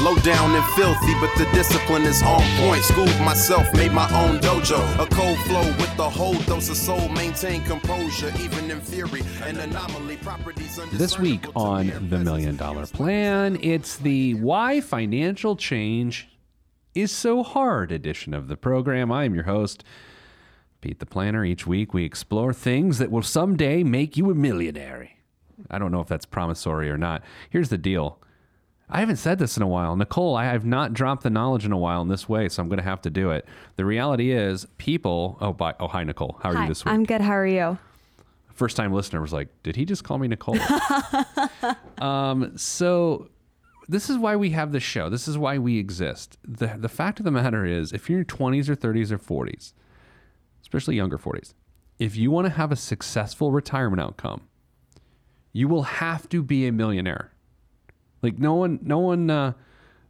Low down and filthy, but the discipline is on point. Schooled myself, made my own dojo. A cold flow with the whole dose of soul. Maintain composure, even in theory. An anomaly, properties This week on The Million Dollar Plan, it's the Why Financial Change is So Hard edition of the program. I am your host, Pete the Planner. Each week we explore things that will someday make you a millionaire. I don't know if that's promissory or not. Here's the deal. I haven't said this in a while. Nicole, I have not dropped the knowledge in a while in this way, so I'm going to have to do it. The reality is, people. Oh, bye. Oh, hi, Nicole. How are Hi, you this week? I'm good. How are you? first time listener was like, did he just call me Nicole? um, so this is why we have this show. This is why we exist. The, the fact of the matter is, if you're in your 20s or 30s or 40s, especially younger 40s, if you want to have a successful retirement outcome, you will have to be a millionaire. Like no one, no one, uh,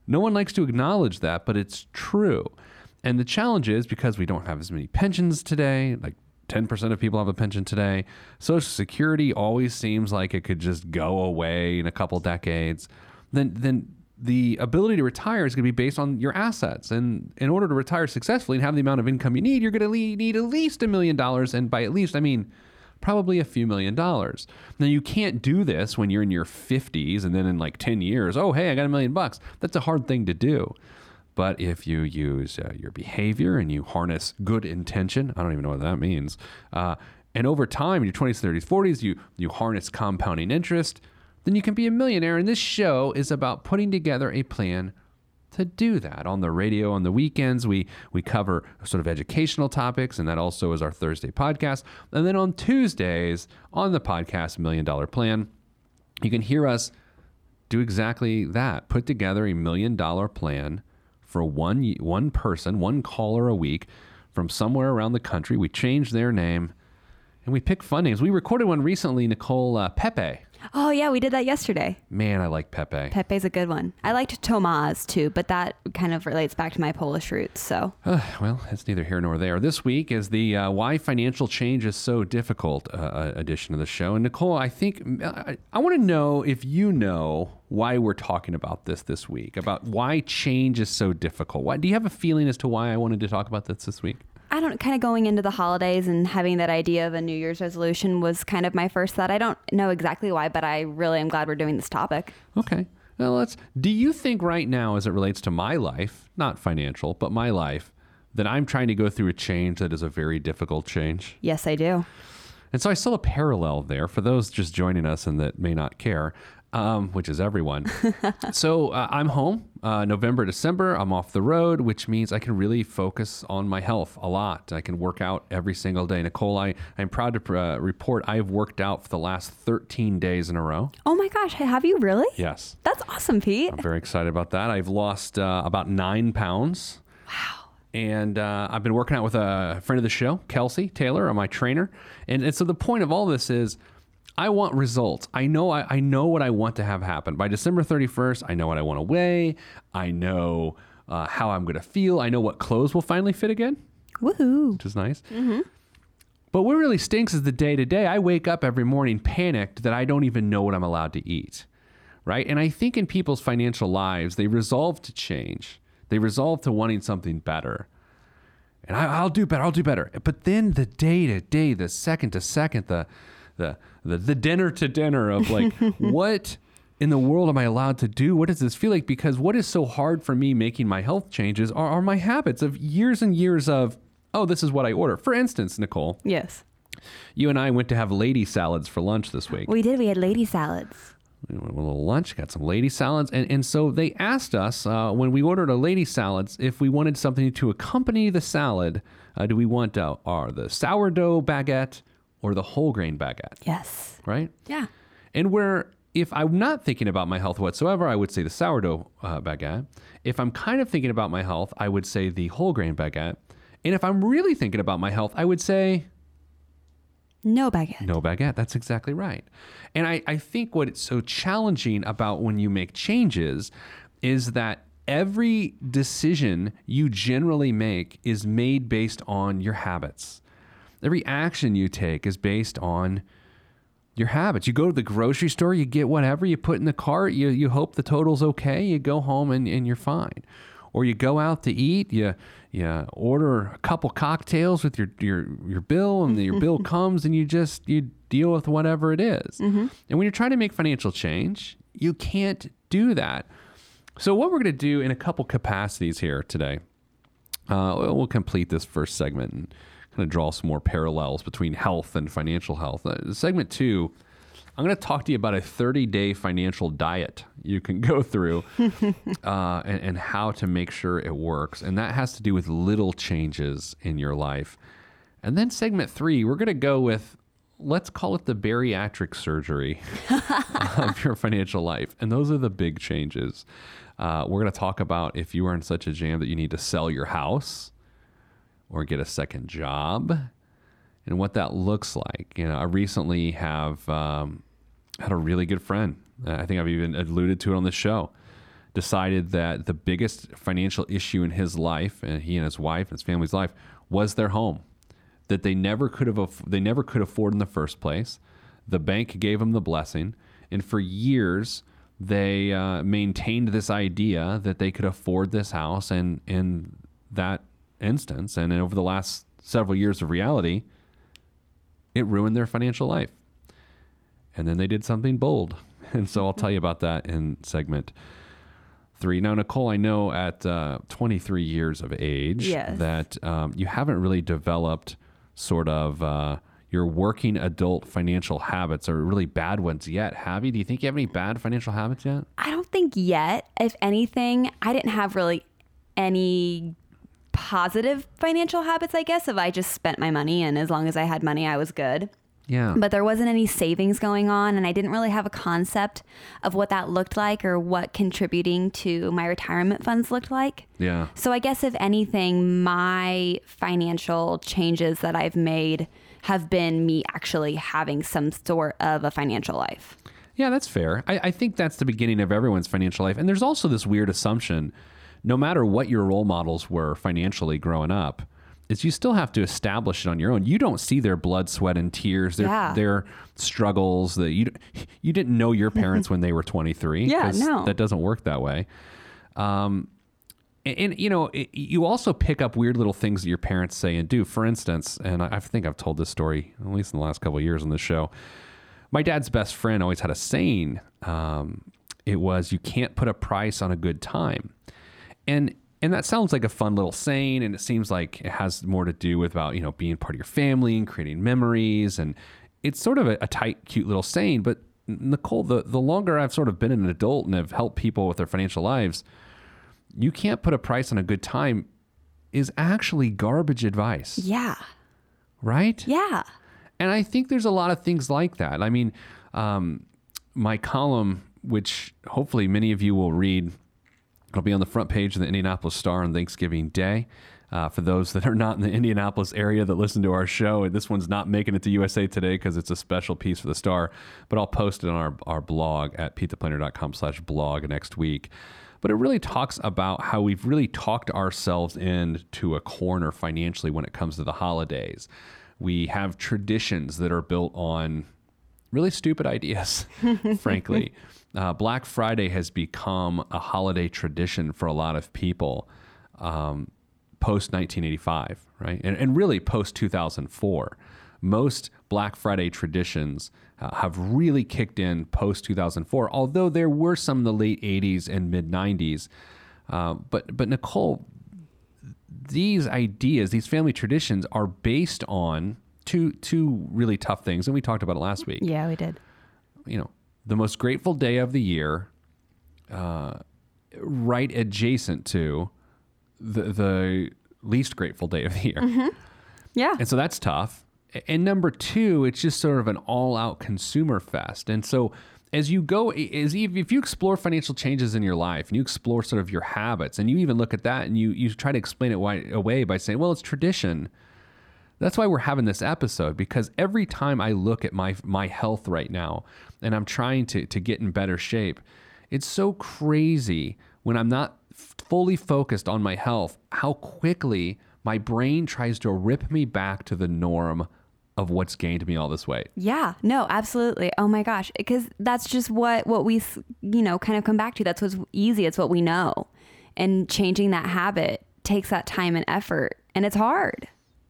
no one likes to acknowledge that, but it's true. And the challenge is because we don't have as many pensions today, like 10% of people have a pension today. Social Security always seems like it could just go away in a couple decades. Then, then the ability to retire is going to be based on your assets. And in order to retire successfully and have the amount of income you need, you're going to need at least a million dollars. And by at least, I mean probably a few million dollars. Now, you can't do this when you're in your 50s and then in like 10 years, oh, hey, I got a million bucks. That's a hard thing to do. But if you use uh, your behavior and you harness good intention, I don't even know what that means. Uh, and over time, in your 20s, 30s, 40s, you, you harness compounding interest, then you can be a millionaire. And this show is about putting together a plan to do that. On the radio on the weekends, we we cover sort of educational topics, and that also is our Thursday podcast. And then on Tuesdays on the podcast Million Dollar Plan, you can hear us do exactly that. Put together a million dollar plan for one one person, one caller a week from somewhere around the country. We change their name and we pick fun names. We recorded one recently, Nicole uh, Pepe. Oh yeah, we did that yesterday. Man, I like Pepe. Pepe's a good one. I liked Tomas too, but that kind of relates back to my Polish roots. So Uh, well, it's neither here nor there. This week is the uh, Why Financial Change is So Difficult uh, uh, edition of the show. And Nicole, I think I, I want to know if you know why we're talking about this this week, about why change is so difficult. Why, do you have a feeling as to why I wanted to talk about this this week? I don't kind of going into the holidays and having that idea of a New Year's resolution was kind of my first thought. I don't know exactly why, but I really am glad we're doing this topic. Okay. Well, let's. Do you think right now, as it relates to my life, not financial, but my life, that I'm trying to go through a change that is a very difficult change? Yes, I do. And so I saw a parallel there for those just joining us and that may not care, um, which is everyone. so uh, I'm home uh, November, December. I'm off the road, which means I can really focus on my health a lot. I can work out every single day. Nicole, I, I'm proud to uh, report I have worked out for the last 13 days in a row. Oh my gosh, have you really? Yes. That's awesome, Pete. I'm very excited about that. I've lost uh, about nine pounds. Wow. And uh, I've been working out with a friend of the show, Kelsey Taylor, my trainer. And, and so the point of all this is I want results. I know I, I know what I want to have happen. By December 31st, I know what I want to weigh. I know uh, how I'm going to feel. I know what clothes will finally fit again, Woohoo! which is nice. But what really stinks is the day to day. I wake up every morning panicked that I don't even know what I'm allowed to eat. Right. And I think in people's financial lives, they resolve to change, they resolve to wanting something better. And I, I'll do better. I'll do better. But then the day to day, the second to second, the, the, the, the dinner to dinner of like, what in the world am I allowed to do? What does this feel like? Because what is so hard for me making my health changes are, are my habits of years and years of, oh, this is what I order. For instance, Nicole, Yes. you and I went to have lady salads for lunch this week. We did. We had lady salads. We went a little lunch, got some lady salads. And, and so they asked us uh, when we ordered a lady salads if we wanted something to accompany the salad. Uh, do we want uh, are the sourdough baguette or the whole grain baguette? Yes. Right? Yeah. And where if I'm not thinking about my health whatsoever, I would say the sourdough uh, baguette. If I'm kind of thinking about my health, I would say the whole grain baguette. And if I'm really thinking about my health, I would say No baguette. no baguette. That's exactly right. And I, I think what it's so challenging about when you make changes is that every decision you generally make is made based on your habits. Every action you take is based on your habits. You go to the grocery store, you get whatever you put in the cart, you, you hope the total's okay, you go home and, and you're fine. Or you go out to eat, you you order a couple cocktails with your your, your bill, and your bill comes, and you just you deal with whatever it is. And when you're trying to make financial change, you can't do that. So what we're going to do in a couple capacities here today, uh, we'll we'll complete this first segment and kind of draw some more parallels between health and financial health. Uh, segment two, I'm going to talk to you about a 30 day financial diet you can go through uh, and, and how to make sure it works. And that has to do with little changes in your life. And then segment three, we're going to go with let's call it the bariatric surgery of your financial life. And those are the big changes. Uh, we're going to talk about if you are in such a jam that you need to sell your house or get a second job and what that looks like. You know, I recently have um, had a really good friend. I think I've even alluded to it on the show. Decided that the biggest financial issue in his life, and he and his wife and his family's life, was their home. That they never could have they never could afford in the first place. The bank gave them the blessing, and for years they uh, maintained this idea that they could afford this house. And in that instance, and over the last several years of reality, it ruined their financial life. And then they did something bold. And so I'll tell you about that in segment three. Now, Nicole, I know at uh, 23 years of age Yes. that um, you haven't really developed sort of uh, your working adult financial habits or really bad ones yet, have you? Do you think you have any bad financial habits yet? I don't think yet. If anything, I didn't have really any positive financial habits, I guess, if I just spent my money and as long as I had money, I was good. Yeah. But there wasn't any savings going on, and I didn't really have a concept of what that looked like or what contributing to my retirement funds looked like. yeah. So I guess if anything, my financial changes that I've made have been me actually having some sort of a financial life. Yeah, that's fair. I, I think that's the beginning of everyone's financial life. And there's also this weird assumption no matter what your role models were financially growing up, is you still have to establish it on your own. You don't see their blood, sweat, and tears, their Yeah. their struggles. That you you didn't know your parents when they were 23. Yeah, 'cause no. that doesn't work that way. Um, and, and, you know, it, you also pick up weird little things that your parents say and do. For instance, and I, I think I've told this story at least in the last couple of years on the show. My dad's best friend always had a saying. Um, it was, "You can't put a price on a good time," and and that sounds like a fun little saying, and it seems like it has more to do with about you know being part of your family and creating memories, and it's sort of a, a tight, cute little saying. But Nicole, the the longer I've sort of been an adult and have helped people with their financial lives, you can't put a price on a good time is actually garbage advice, Yeah. right? Yeah. And I think there's a lot of things like that. I mean, um, my column, which hopefully many of you will read, it'll be on the front page of the Indianapolis Star on Thanksgiving Day. Uh, for those that are not in the Indianapolis area that listen to our show, this one's not making it to USA Today because it's a special piece for the Star, but I'll post it on our, our blog at petetheplanner.com slash blog next week. But it really talks about how we've really talked ourselves into a corner financially when it comes to the holidays. We have traditions that are built on really stupid ideas, frankly. Uh, Black Friday has become a holiday tradition for a lot of people um, post 1985, right? And, and really post 2004. Most Black Friday traditions uh, have really kicked in post 2004, although there were some in the late 80s and mid 90s. Uh, but, but Nicole, these ideas, these family traditions are based on two two really tough things, and we talked about it last week. Yeah, we did. You know, the most grateful day of the year, uh, right adjacent to the the least grateful day of the year, Yeah. and so that's tough. And number two, it's just sort of an all out consumer fest, and so. As you go, as if if you explore financial changes in your life and you explore sort of your habits, and you even look at that and you you try to explain it why, away by saying, "Well, it's tradition." That's why we're having this episode because every time I look at my my health right now and I'm trying to to get in better shape, it's so crazy when I'm not fully focused on my health, how quickly my brain tries to rip me back to the norm of what's gained me all this weight. Yeah, no, absolutely. Oh my gosh, because that's just what what we you know kind of come back to. That's what's easy. It's what we know, and changing that habit takes that time and effort, and it's hard.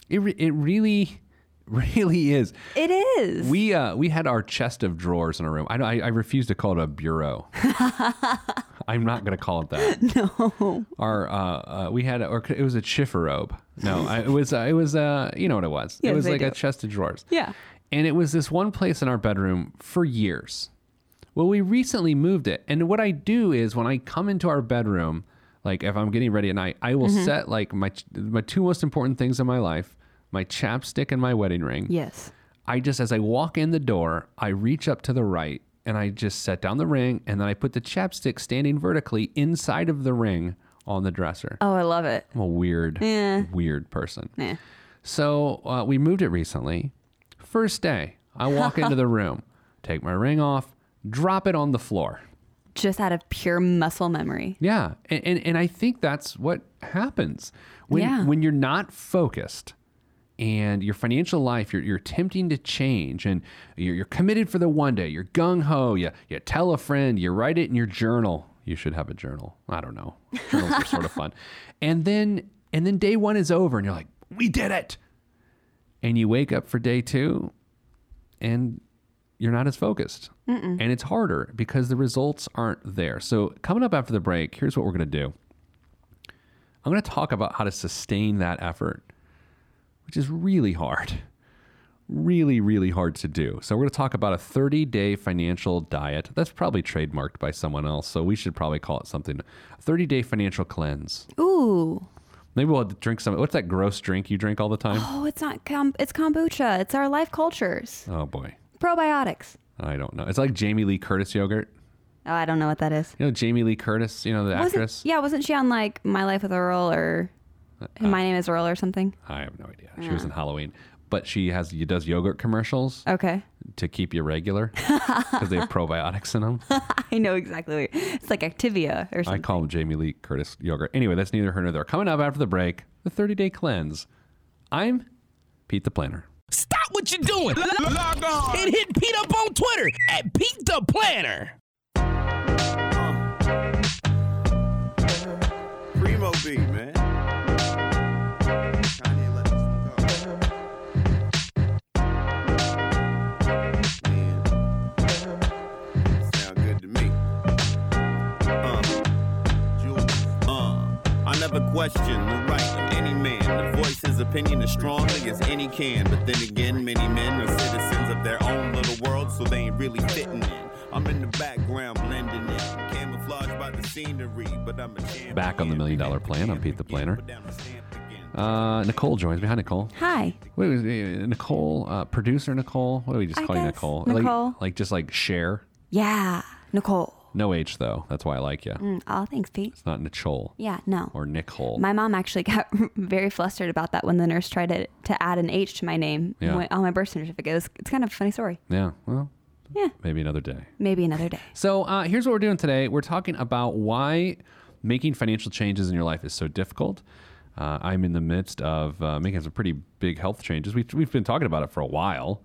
It re- it really really is. It is. We uh we had our chest of drawers in a room. I I, I refuse to call it a bureau. I'm not going to call it that. No. Our uh, uh we had or it was a chifforobe. No, I, it was uh, it was uh you know what it was. it was like a chest of drawers. Yeah. And it was this one place in our bedroom for years. Well, we recently moved it. And what I do is when I come into our bedroom, like if I'm getting ready at night, I will set like my my two most important things in my life, my chapstick and my wedding ring. yes. I just, as I walk in the door, I reach up to the right and I just set down the ring and then I put the chapstick standing vertically inside of the ring on the dresser. Oh, I love it. I'm a weird, Yeah. weird person. Yeah. So uh, we moved it recently. First day, I walk into the room, take my ring off, drop it on the floor. Just out of pure muscle memory. Yeah, and and, and I think that's what happens when Yeah. when you're not focused. And your financial life, you're, you're attempting to change and you're, you're committed for the one day. You're gung ho. You, you tell a friend, you write it in your journal. You should have a journal. I don't know. Journals are sort of fun. And then, and then day one is over and you're like, we did it. And you wake up for day two and you're not as focused. And it's harder because the results aren't there. So, coming up after the break, here's what we're going to do I'm going to talk about how to sustain that effort, which is really hard. Really, really hard to do. So, we're going to talk about a 30 day financial diet. That's probably trademarked by someone else. So, we should probably call it something 30 day financial cleanse. Ooh. Maybe we'll drink some. What's that gross drink you drink all the time? Oh, it's not com- it's kombucha. It's our life cultures. Oh, boy. Probiotics. I don't know. It's like Jamie Lee Curtis yogurt. Oh, I don't know what that is. You know Jamie Lee Curtis, you know the Wasn't, actress? yeah, wasn't she on like My Life with Earl or Uh, My Name is Earl or something? I have no idea. She was in Halloween, but she has does yogurt commercials Okay. to keep you regular because they have probiotics in them. I know exactly what it's like Activia or something. I something. call them Jamie Lee Curtis yogurt. Anyway, that's neither here nor there. Coming up after the break, the 30 day cleanse. I'm Pete the Planner. Stop what you're doing. Log on and hit Pete up on Twitter at Pete the Planner. Never question the right of any man to voice his opinion as strongly as any can. But then again, many men are citizens of their own little world, so they ain't really fitting in. I'm in the background blending in, camouflaged by the scenery, but I'm a champion. Back on the Million Dollar Plan, I'm Pete the Planner. Uh, Nicole joins me. Hi, Nicole. Hi. Wait, was it Nicole, uh, producer Nicole. What do we just I call you, guess Nicole? Nicole. Like, like just like share. Yeah. Nicole. No H though. That's why I like you. Mm, oh, thanks, Pete. It's not Nicole Yeah, no. or Nicole. My mom actually got very flustered about that when the nurse tried to, to add an H to my name Yeah. when- on my birth certificate. It was, it's kind of a funny story. yeah. Well, Yeah. maybe another day. Maybe another day. So uh, here's what we're doing today. We're talking about why making financial changes in your life is so difficult. Uh, I'm in the midst of uh, making some pretty big health changes. We've, we've been talking about it for a while.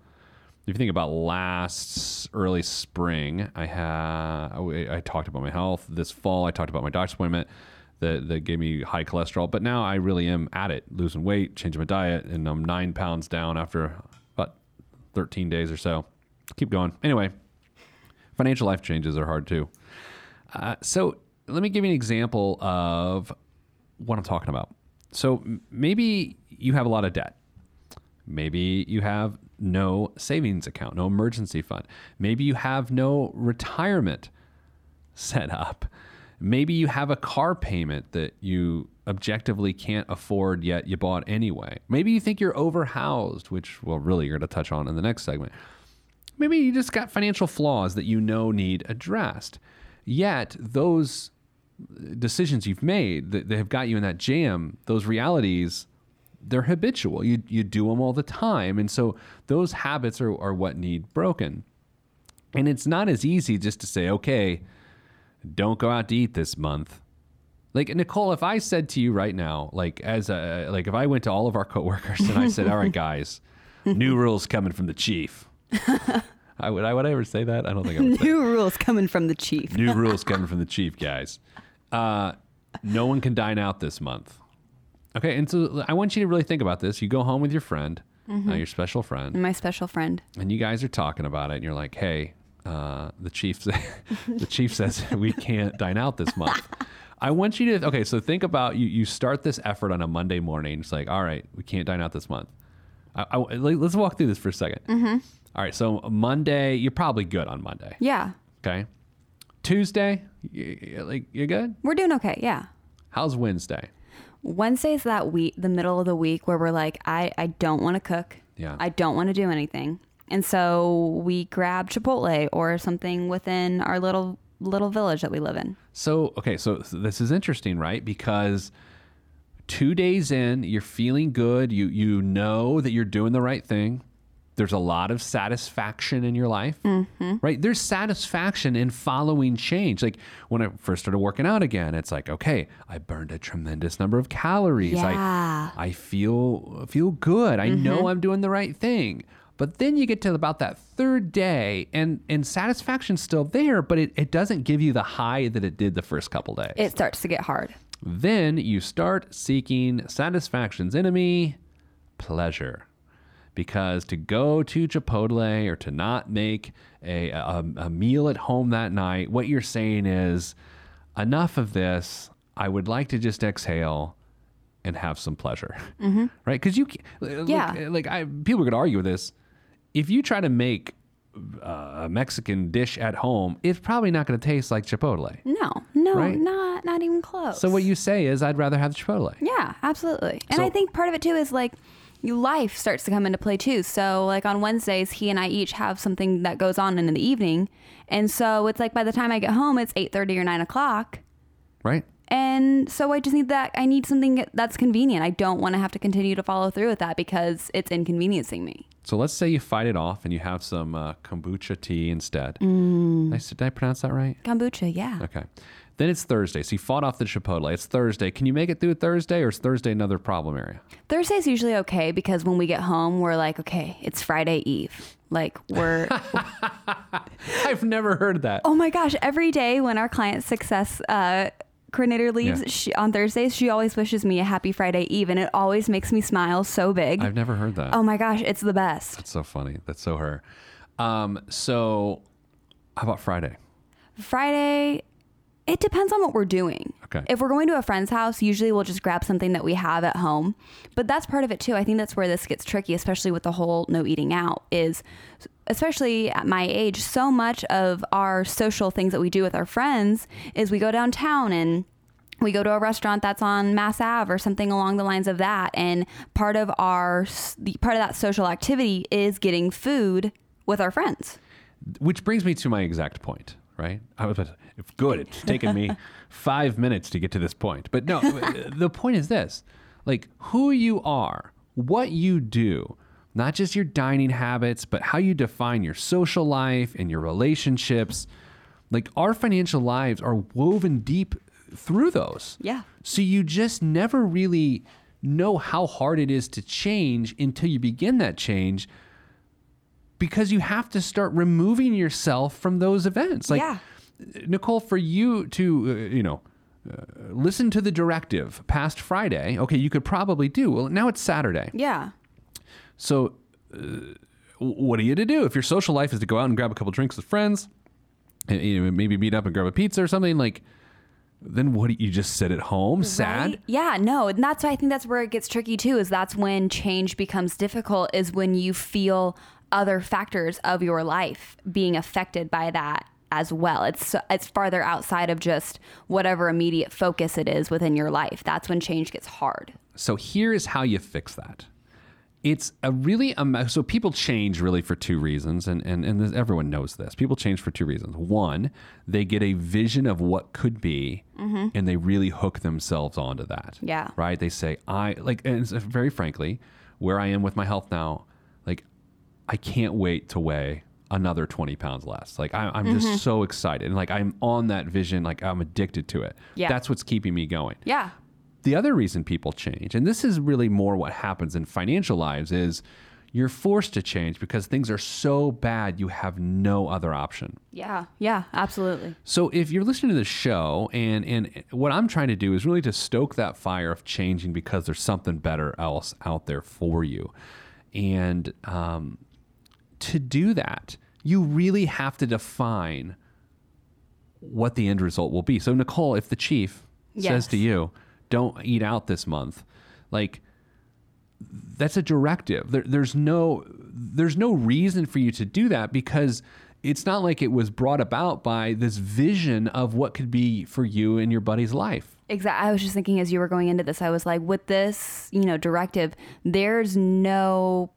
If you think about last early spring, I had I, I talked about my health. This fall, I talked about my doctor's appointment that, that gave me high cholesterol. But now I really am at it, losing weight, changing my diet, and I'm nine pounds down after about 13 days or so. Keep going. Anyway, financial life changes are hard too. Uh, so let me give you an example of what I'm talking about. So maybe you have a lot of debt. Maybe you have no savings account, no emergency fund. Maybe you have no retirement set up. Maybe you have a car payment that you objectively can't afford yet you bought anyway. Maybe you think you're overhoused, which, well, really, you're going to touch on in the next segment. Maybe you just got financial flaws that you know need addressed. Yet, those decisions you've made that, that have got you in that jam, those realities, they're habitual. You, you do them all the time. And so those habits are, are what need broken. And it's not as easy just to say, okay, don't go out to eat this month. Like Nicole, if I said to you right now, like as a like if I went to all of our coworkers and I said, "All right, guys, new rules coming from the chief," I would I would I ever say that? I don't think I would. New rules coming from the chief. New rules coming from the chief, guys. Uh, no one can dine out this month. Okay, and so I want you to really think about this. You go home with your friend, uh, your special friend, My special friend. and you guys are talking about it, and you're like, "Hey, uh, the chief, the chief says we can't dine out this month." I want you to okay. So think about you. You start this effort on a Monday morning. It's like, all right, we can't dine out this month. I, I, let's walk through this for a 2nd All right, so Monday, you're probably good on Monday. Yeah. Okay. Tuesday, y- y- like you're good. We're doing okay. Yeah. How's Wednesday? Wednesday's that week, the middle of the week where we're like, I, I don't want to cook. Yeah. I don't want to do anything. And so we grab Chipotle or something within our little little village that we live in. So, okay, so so this is interesting, right? Because two days in, you're feeling good. You you know that you're doing the right thing. There's a lot of satisfaction in your life, mm-hmm. right? There's satisfaction in following change. Like when I first started working out again, it's like, okay, I burned a tremendous number of calories. Yeah. I I feel feel good. I know mm-hmm. I'm doing the right thing. But then you get to about that third day, and and satisfaction's still there, but it, it doesn't give you the high that it did the first couple days. It starts to get hard. Then you start seeking satisfaction's enemy, pleasure. Because to go to Chipotle or to not make a, a, a meal at home that night, what you're saying is enough of this. I would like to just exhale and have some pleasure. Mm-hmm. Right? Because you, ca- uh, like- Yeah. Uh, like, I, people are going to argue with this. If you try to make uh, a Mexican dish at home, it's probably not going to taste like Chipotle. No, no, Right. not not even close. So what you say is, I'd rather have the Chipotle. Yeah, absolutely. And So- I think part of it too is like your life starts to come into play too. So like on Wednesdays, he and I each have something that goes on in the evening, and so it's like by the time I get home, it's eight thirty or nine o'clock. Right? And so I just need that. I need something that's convenient. I don't want to have to continue to follow through with that because it's inconveniencing me. So let's say you fight it off and you have some uh, kombucha tea instead. Mm. Did, I, did I pronounce that right? Kombucha, yeah. Okay. Then it's Thursday. So you fought off the Chipotle. It's Thursday. Can you make it through Thursday or is Thursday another problem area? Thursday's usually okay because when we get home, we're like, okay, it's Friday Eve. Like we're I've never heard that. Oh my gosh! Every day when our client success uh, coordinator leaves Yeah. she, on Thursdays, she always wishes me a happy Friday Eve, and it always makes me smile so big. I've never heard that. oh my gosh, it's the best. That's so funny. That's so her. Um, so how about Friday? Friday, it depends on what we're doing. Okay. If we're going to a friend's house, usually we'll just grab something that we have at home. But that's part of it too. I think that's where this gets tricky, especially with the whole no eating out, is especially at my age, so much of our social things that we do with our friends is we go downtown and we go to a restaurant that's on Mass Ave or something along the lines of that. And part of our the part of that social activity is getting food with our friends. Which brings me to my exact point, right? I was good. It's taken me five minutes to get to this point, but no. Uh, the point is this: like who you are, what you do, not just your dining habits, but how you define your social life and your relationships. Like our financial lives are woven deep through those. Yeah. So you just never really know how hard it is to change until you begin that change because you have to start removing yourself from those events. Like Yeah. Nicole, for you to, uh, you know, uh, listen to the directive past Friday, okay, you could probably do. Well, now it's Saturday. Yeah. So, uh, what are you to do if your social life is to go out and grab a couple drinks with friends, and, you know, maybe meet up and grab a pizza or something? Like, then what do you just sit at home, sad? Right? Yeah, no, and that's why I think that's where it gets tricky too. Is that's when change becomes difficult. Is when you feel other factors of your life being affected by that as well. It's it's farther outside of just whatever immediate focus it is within your life. That's when change gets hard. So here is how you fix that. It's a really um, so people change really for two reasons, and and and this, everyone knows this. People change for two reasons. One, they get a vision of what could be, and they really hook themselves onto that. Yeah. right. They say, "I like," and very frankly, where I am with my health now, I can't wait to weigh another 20 pounds less. Like I, I'm just so excited. And like I'm on that vision, like I'm addicted to it. Yeah. That's what's keeping me going. Yeah. The other reason people change, and this is really more what happens in financial lives, is you're forced to change because things are so bad you have no other option. Yeah. Yeah. Absolutely. So if you're listening to the show and and what I'm trying to do is really to stoke that fire of changing because there's something better else out there for you. And um, to do that, you really have to define what the end result will be. So Nicole, if the chief says to you, "Don't eat out this month," like that's a directive. There, there's no there's no reason for you to do that because it's not like it was brought about by this vision of what could be for you and your buddy's life. Exactly. I was just thinking as you were going into this, I was like, with this, you know, directive, there's no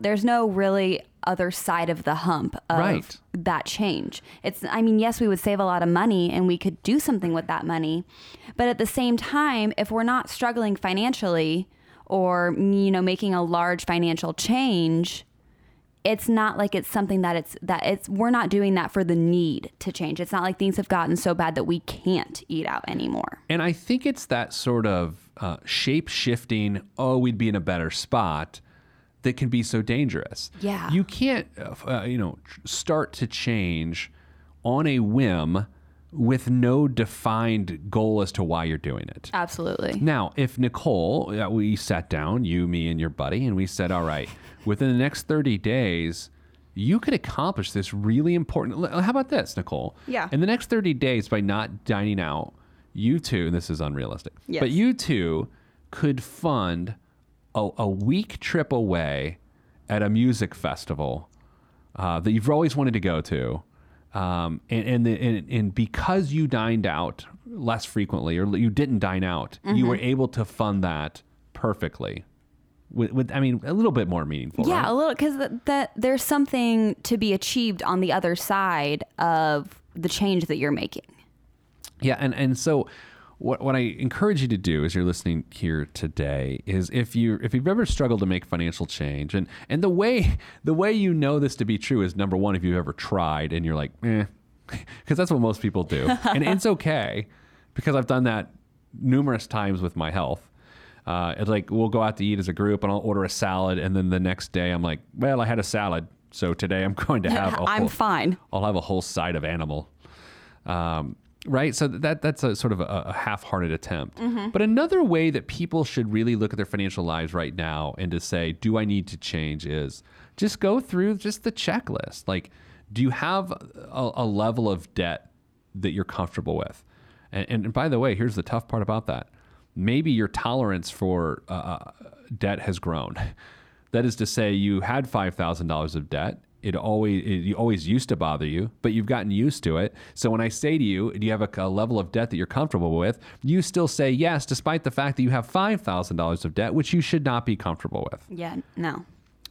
there's no really other side of the hump of Right. that change. It's, I mean, yes, we would save a lot of money and we could do something with that money, but at the same time, if we're not struggling financially or you know making a large financial change, it's not like it's something that it's that it's we're not doing that for the need to change. It's not like things have gotten so bad that we can't eat out anymore. And I think it's that sort of uh, shape shifting, oh, we'd be in a better spot that can be so dangerous. Yeah. You can't, uh, uh, you know, start to change on a whim with no defined goal as to why you're doing it. Absolutely. Now, if Nicole, uh, we sat down, you, me, and your buddy, and we said, all right, within the next 30 days, you could accomplish this really important. How about this, Nicole? Yeah. In the next 30 days, by not dining out, you two, and this is unrealistic, Yes. but you two could fund a, a week trip away at a music festival uh, that you've always wanted to go to. Um, and and, the, and and because you dined out less frequently, or you didn't dine out, you were able to fund that perfectly. With, with I mean, a little bit more meaningful. Yeah, right? a little because that, that there's something to be achieved on the other side of the change that you're making. Yeah, and and so what what I encourage you to do as you're listening here today is if you if you've ever struggled to make financial change and and the way the way you know this to be true is number one if you've ever tried and you're like eh because that's what most people do and it's okay because I've done that numerous times with my health. Uh, it's like we'll go out to eat as a group and I'll order a salad and then the next day I'm like, well, I had a salad, so today I'm going to have a I'm whole, fine. I'll have a whole side of animal. Um, right? So that that's a sort of a, a half-hearted attempt. But another way that people should really look at their financial lives right now and to say, "Do I need to change?" is just go through just the checklist. Like, do you have a, a level of debt that you're comfortable with? And, and by the way, here's the tough part about that. Maybe your tolerance for uh, uh, debt has grown. That is to say, you had five thousand dollars of debt. It always it always used to bother you, but you've gotten used to it. So when I say to you, do you have a, a level of debt that you're comfortable with? You still say yes, despite the fact that you have five thousand dollars of debt, which you should not be comfortable with. Yeah, no.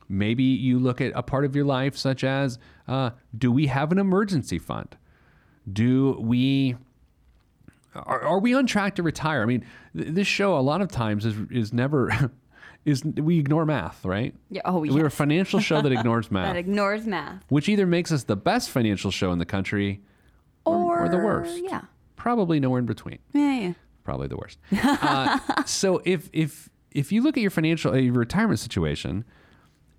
Maybe you look at a part of your life, such as uh, do we have an emergency fund? Do we are, are we on track to retire? I mean, th- this show a lot of times is is never is we ignore math, right? Yeah, oh, We're a financial show that ignores math. That ignores math. which either makes us the best financial show in the country or, or the worst. Yeah. Probably nowhere in between Yeah, yeah. probably the worst. Uh, so if if if you look at your financial uh, your retirement situation,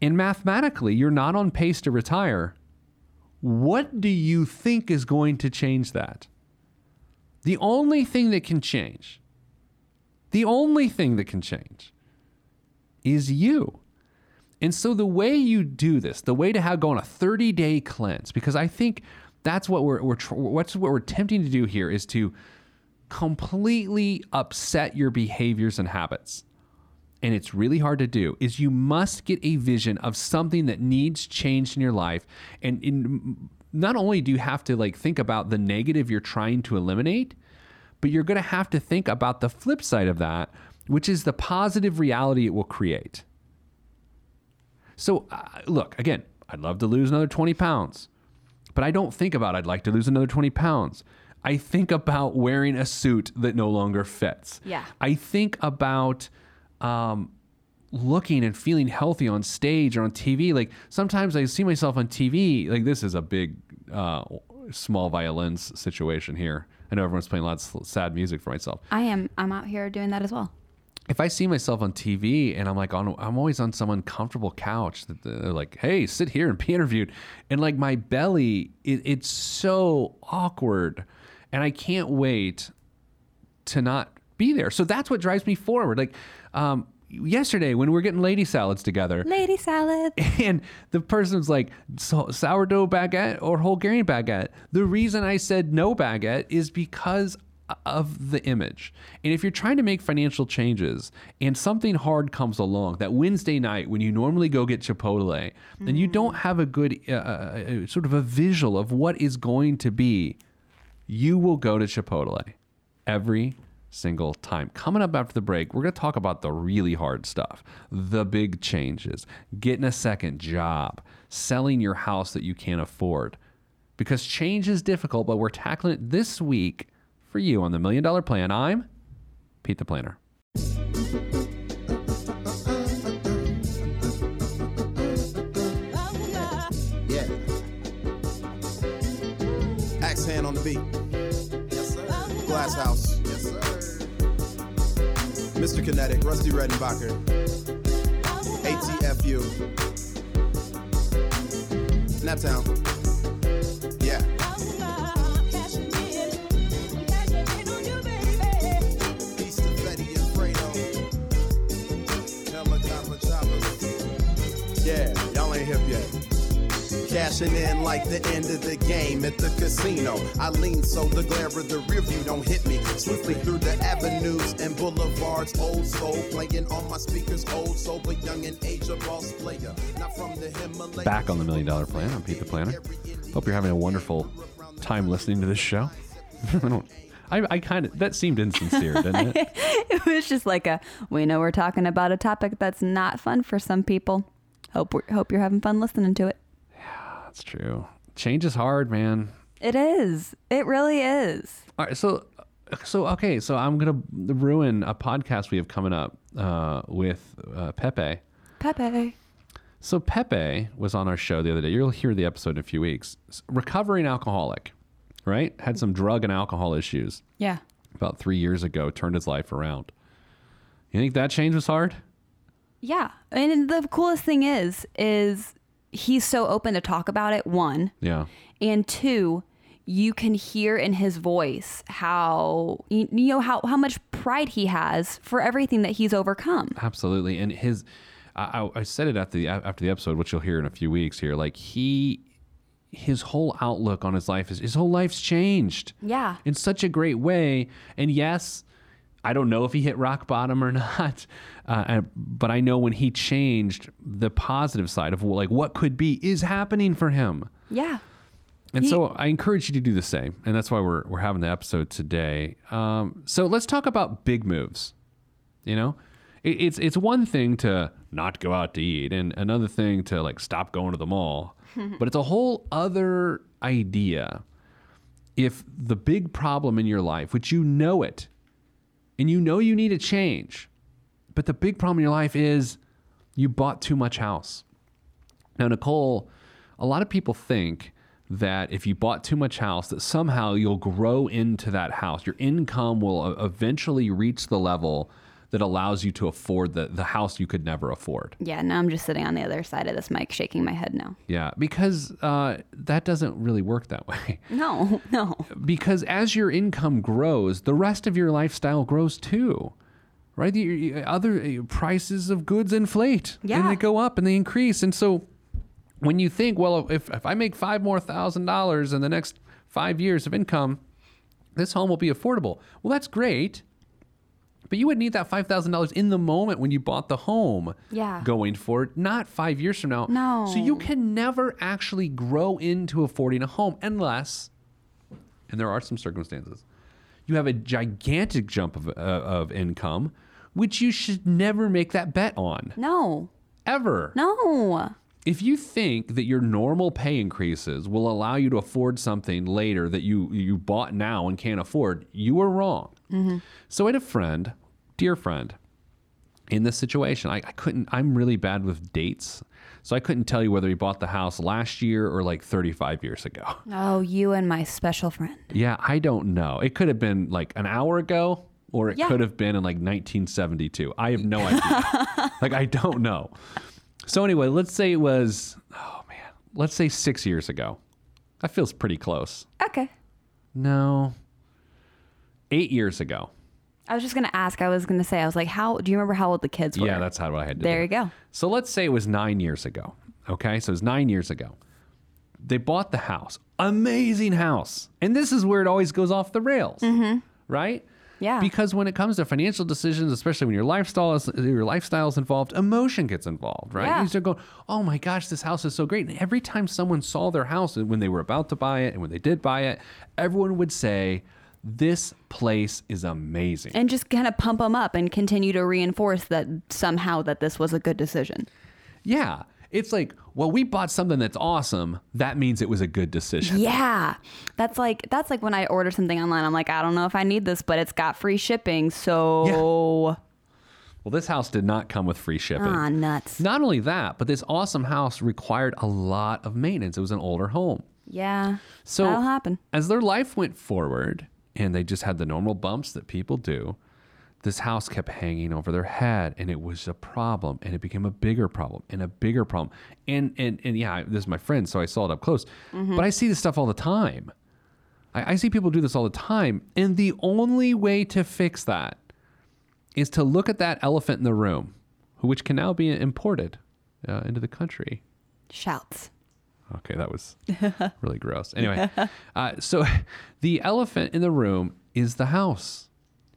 and mathematically you're not on pace to retire, what do you think is going to change that? The only thing that can change, the only thing that can change, is you. And so the way you do this, the way to have go on a 30 day cleanse, because I think that's what we're, we're what's what we're attempting to do here is to completely upset your behaviors and habits. And it's really hard to do is you must get a vision of something that needs changed in your life. And in, not only do you have to like think about the negative you're trying to eliminate, but you're going to have to think about the flip side of that, which is the positive reality it will create. So, uh, look, again, I'd love to lose another 20 pounds, but I don't think about I'd like to lose another 20 pounds. I think about wearing a suit that no longer fits. Yeah. I think about um, looking and feeling healthy on stage or on TV. Like sometimes I see myself on TV. Like this is a big uh, small violins situation here. I know everyone's playing lots of sad music for myself. I am. I'm out here doing that as well. If I see myself on TV and I'm like on, I'm always on some uncomfortable couch that they're like, "Hey, sit here and be interviewed," and like my belly, it, it's so awkward, and I can't wait to not be there. So that's what drives me forward. Like um, yesterday when we were getting lady salads together, Lady salad. and the person's like so, sourdough baguette or Bulgarian baguette. The reason I said no baguette is because of the image. And if you're trying to make financial changes and something hard comes along, that Wednesday night when you normally go get Chipotle, and you don't have a good uh, uh, sort of a visual of what is going to be, you will go to Chipotle every single time. Coming up after the break, we're going to talk about the really hard stuff, the big changes, getting a second job, selling your house that you can't afford. Because change is difficult, but we're tackling it this week for you on the Million Dollar Plan. I'm Pete the Planner. Yeah. Axe hand on the beat. Yes, sir. Glass House. Yes, sir. Mr. Kinetic, Rusty Redenbacher. ATFU. Naptown. Y'all hip yet. Cashing in like the end of the game at the casino. I lean so the glare of the rear view don't hit me. Swiftly through the avenues and boulevards. Old soul playing on my speakers. Old soul, but young in age, a boss player. Not from the Himalayas. Back on the Million Dollar Plan. I'm Pete the Planner. Hope you're having a wonderful time listening to this show. I don't. I, I kind of that seemed insincere, didn't it? It was just like a. We know we're talking about a topic that's not fun for some people. Hope we hope you're having fun listening to it. Yeah, that's true. Change is hard, man. It is. It really is. All right, so so okay, so I'm gonna ruin a podcast we have coming up uh, with uh, Pepe. Pepe. So Pepe was on our show the other day. You'll hear the episode in a few weeks. Recovering alcoholic, right? Had some drug and alcohol issues Yeah. about three years ago. Turned his life around. You think that change was hard? Yeah. And the coolest thing is, is he's so open to talk about it. One. Yeah. and two you can hear in his voice how you know how, how much pride he has for everything that he's overcome Absolutely, and his, I, I- I said it after the after the episode, which you'll hear in a few weeks here. Like he, his whole outlook on his life is his whole life's changed. Yeah. in such a great way. And yes, I don't know if he hit rock bottom or not, uh, but I know when he changed, the positive side of like what could be is happening for him. yeah And He- so I encourage you to do the same. And that's why we're, we're having the episode today. Um, so let's talk about big moves. You know, it, it's, it's one thing to not go out to eat and another thing to like stop going to the mall, but it's a whole other idea. If the big problem in your life, which you know it, and you know you need a change, but the big problem in your life is you bought too much house. Now, Nicole, a lot of people think that if you bought too much house, that somehow you'll grow into that house. Your income will eventually reach the level that allows you to afford the, the house you could never afford. yeah now i'm just sitting on the other side of this mic shaking my head no Yeah, because uh, that doesn't really work that way. no no because as your income grows, the rest of your lifestyle grows too. Right? The the other uh, prices of goods inflate yeah. and they go up and they increase. And so when you think, well, if, if I make five more thousand dollars in the next five years of income, this home will be affordable. Well, that's great. But you would need that $5,000 in the moment when you bought the home Yeah. going forward, not five years from now. No. So you can never actually grow into affording a home unless, and there are some circumstances, you have a gigantic jump of, uh, of income, which you should never make that bet on, no ever. no If you think that your normal pay increases will allow you to afford something later that you, you bought now and can't afford, you are wrong. Mm-hmm. So I had a friend, dear friend, in this situation. I, I couldn't, I'm really bad with dates. So I couldn't tell you whether he bought the house last year or like 35 years ago. Oh, you and my special friend. Yeah, I don't know. It could have been like an hour ago or it Yeah. could have been in like 1972. I have no idea. like, I don't know. So, anyway, let's say it was, oh man, let's say six years ago. That feels pretty close. Okay. No, eight years ago. I was just gonna ask. I was gonna say. I was like, "How do you remember how old the kids were?" Yeah, that's how what I had to There do. you go. So let's say it was nine years ago. Okay, so it was nine years ago. They bought the house, amazing house, and this is where it always goes off the rails, mm-hmm. right? Yeah. Because when it comes to financial decisions, especially when your lifestyle is your lifestyle is involved, emotion gets involved, right? Yeah. You start going, "Oh my gosh, this house is so great!" And every time someone saw their house, and when they were about to buy it, and when they did buy it, everyone would say, "This place is amazing." and just kind of pump them up and continue to reinforce that somehow that this was a good decision. Yeah. It's like, well, we bought something that's awesome. That means it was a good decision. Yeah. That's like that's like when I order something online. I'm like, I don't know if I need this, but it's got free shipping, so Well, this house did not come with free shipping. ah nuts. Not only that, but this awesome house required a lot of maintenance. It was an older home. Yeah. So that'll happen. as their life went forward and they just had the normal bumps that people do, this house kept hanging over their head and it was a problem and it became a bigger problem and a bigger problem. And and and yeah, this is my friend, so I saw it up close. But I see this stuff all the time. I, I see people do this all the time. And the only way to fix that is to look at that elephant in the room, which can now be imported uh, into the country. Shouts. Okay, that was really gross. Anyway, uh, so the elephant in the room is the house.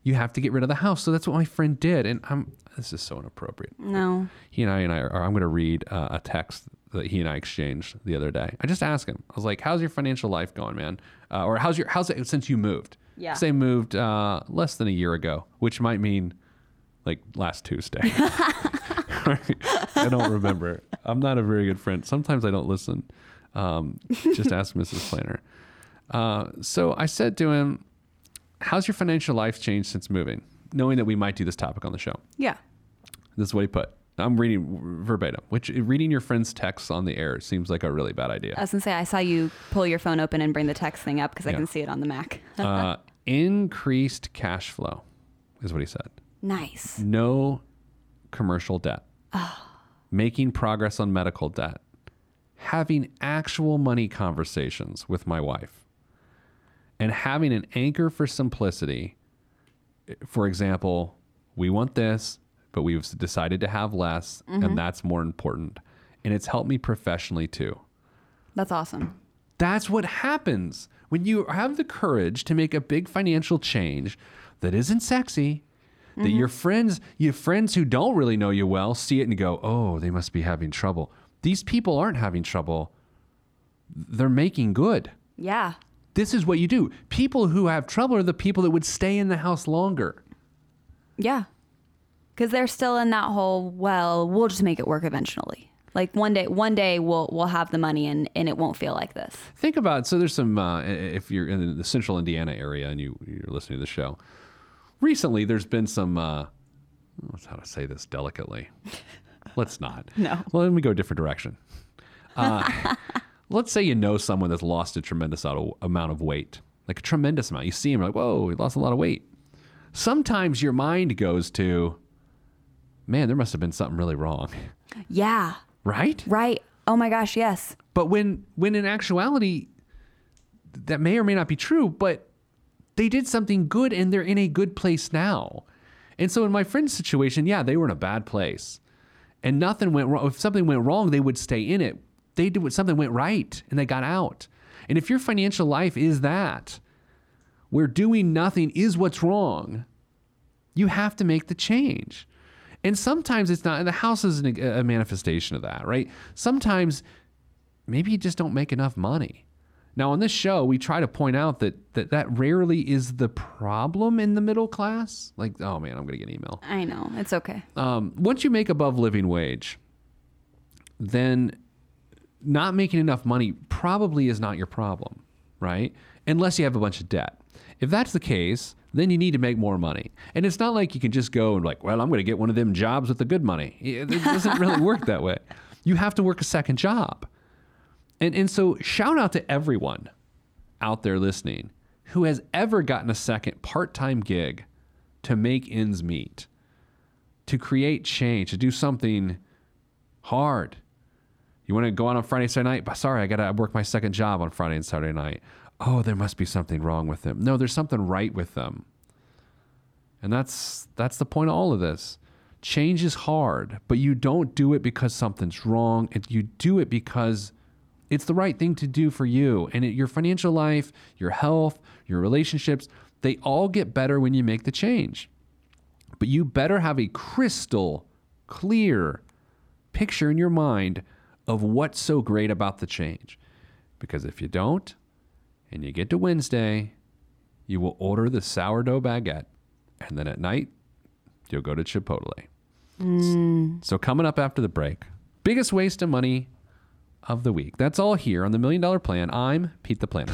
You have to get rid of the house. So that's what my friend did, and I'm. This is so inappropriate. No. He and I and I are. I'm going to read uh, a text that he and I exchanged the other day. I just asked him. I was like, "How's your financial life going, man? Uh, or how's your how's it since you moved? Yeah. Say moved uh, less than a year ago, which might mean like last Tuesday. I don't remember. I'm not a very good friend. Sometimes I don't listen. Um, just ask Mrs. Planner. Uh, so I said to him, "How's your financial life changed since moving?" Knowing that we might do this topic on the show. Yeah. This is what he put. I'm reading verbatim. Which reading your friend's texts on the air seems like a really bad idea. I was gonna say I saw you pull your phone open and bring the text thing up because I Yeah. can see it on the Mac. uh, increased cash flow is what he said. nice. No commercial debt. Oh. Making progress on medical debt. Having actual money conversations with my wife. And having an anchor for simplicity. For example, we want this, but we've decided to have less, and mm-hmm. that's more important. And it's helped me professionally too. That's awesome. That's what happens when you have the courage to make a big financial change that isn't sexy. That mm-hmm. your friends, your friends who don't really know you well, see it and go, "Oh, they must be having trouble." These people aren't having trouble. They're making good. Yeah. This is what you do. People who have trouble are the people that would stay in the house longer. Yeah. Because they're still in that whole, well, we'll just make it work eventually. Like one day, one day we'll we'll have the money and, and it won't feel like this. Think about so there's some uh, if you're in the central Indiana area and you you're listening to the show. Recently, there's been some. Uh, what's how to say this delicately? Let's not. No. Well, let me go a different direction. Uh, let's say you know someone that's lost a tremendous amount of weight, like a tremendous amount. You see him, like, whoa, he lost a lot of weight. Sometimes your mind goes to, man, there must have been something really wrong, Yeah. right? Right. Oh my gosh, yes. But when when in actuality that may or may not be true, but they did something good and they're in a good place now. And so in my friend's situation, yeah, they were in a bad place. And nothing went wrong. If something went wrong, they would stay in it. They did what something went right and they got out. And if your financial life is that, where doing nothing is what's wrong, you have to make the change. And sometimes it's not, and the house is an, a manifestation of that, right? Sometimes maybe you just don't make enough money. Now, on this show, we try to point out that that, that rarely is the problem in the middle class. Like, oh man, I'm going to get an email. I know. It's okay. Um, once you make above living wage, then not making enough money probably is not your problem, right? Unless you have a bunch of debt. If that's the case, then you need to make more money. And it's not like you can just go and like, well, I'm going to get one of them jobs with the good money. It doesn't really work that way. You have to work a second job. And and so shout out to everyone out there listening who has ever gotten a second part-time gig to make ends meet, to create change, to do something hard. You want to go out on Friday, Saturday night? Sorry, I got to work my second job on Friday and Saturday night. Oh, there must be something wrong with them. No, there's something right with them. And that's that's the point of all of this. Change is hard, but you don't do it because something's wrong. It, you do it because it's the right thing to do for you. And it, your financial life, your health, your relationships, they all get better when you make the change. But you better have a crystal clear picture in your mind of what's so great about the change. Because if you don't, and you get to Wednesday, you will order the sourdough baguette. And then at night, you'll go to Chipotle. Mm. So, coming up after the break, biggest waste of money of the week. That's all here on the Million Dollar Plan. I'm Pete the Planner.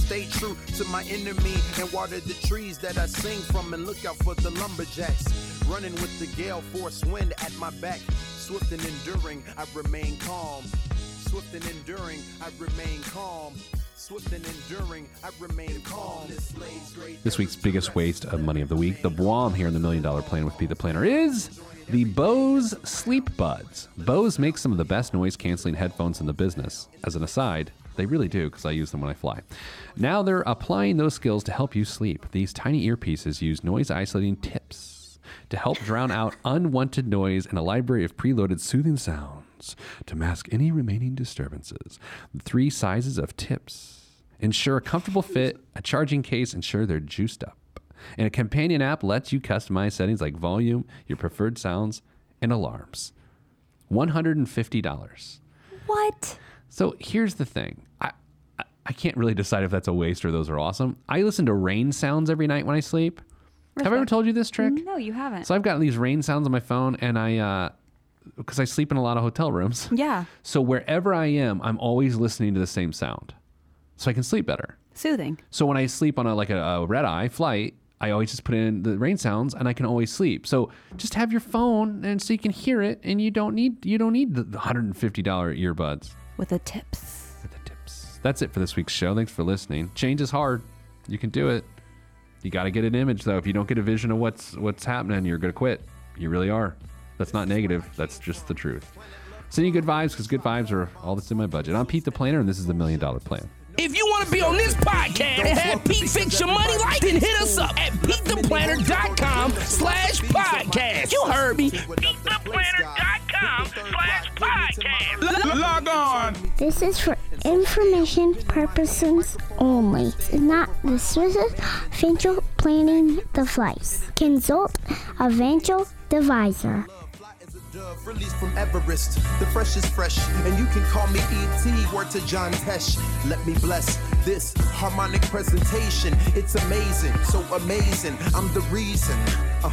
Stay true to my enemy and water the trees that I sing from and look out for the lumberjacks. Running with the gale force wind at my back. Swift and enduring, I remain calm. Swift and enduring, I remain calm. Swift and enduring, I remain calm. This This week's biggest waste of money of the week, the Blom here in the Million Dollar Plan with Pete the Planner, is the Bose Sleep Buds. Bose makes some of the best noise canceling headphones in the business. As an aside, they really do because I use them when I fly. Now they're applying those skills to help you sleep. These tiny earpieces use noise isolating tips to help drown out unwanted noise and a library of preloaded soothing sounds to mask any remaining disturbances. Three sizes of tips ensure a comfortable fit, a charging case ensure they're juiced up. And a companion app lets you customize settings like volume, your preferred sounds, and alarms. $150. What? So here's the thing. I, I- I can't really decide if that's a waste or those are awesome. I listen to rain sounds every night when I sleep. Have I ever told you this trick? No, you haven't. So I've got these rain sounds on my phone and I uh because I sleep in a lot of hotel rooms. yeah. So wherever I am, I'm always listening to the same sound. So I can sleep better. Soothing. So when I sleep on a like a, a red eye flight, I always just put in the rain sounds and I can always sleep. So just have your phone and so you can hear it and you don't need you don't need the $150 earbuds With the tips. with the tips. That's it for this week's show. Thanks for listening. Change is hard. You can do it. You got to get an image though. If you don't get a vision of what's what's happening, you're to quit. You really are. That's not negative. That's just the truth. Sending you good vibes because good vibes are all that's in my budget. I'm Pete the Planner, and this is the Million Dollar Plan. If you want to be on this podcast and have Pete fix your money life, then hit us up at PeteThePlanner.com slash podcast. You heard me. PeteThePlanner.com slash podcast. Log on. This is for information purposes only. It's not the Swiss financial planning device. Consult a financial advisor. Dove released from Everest. The fresh is fresh, and you can call me ET. Word to John Tesh. Let me bless this harmonic presentation. It's amazing, so amazing. I'm the reason. Uh,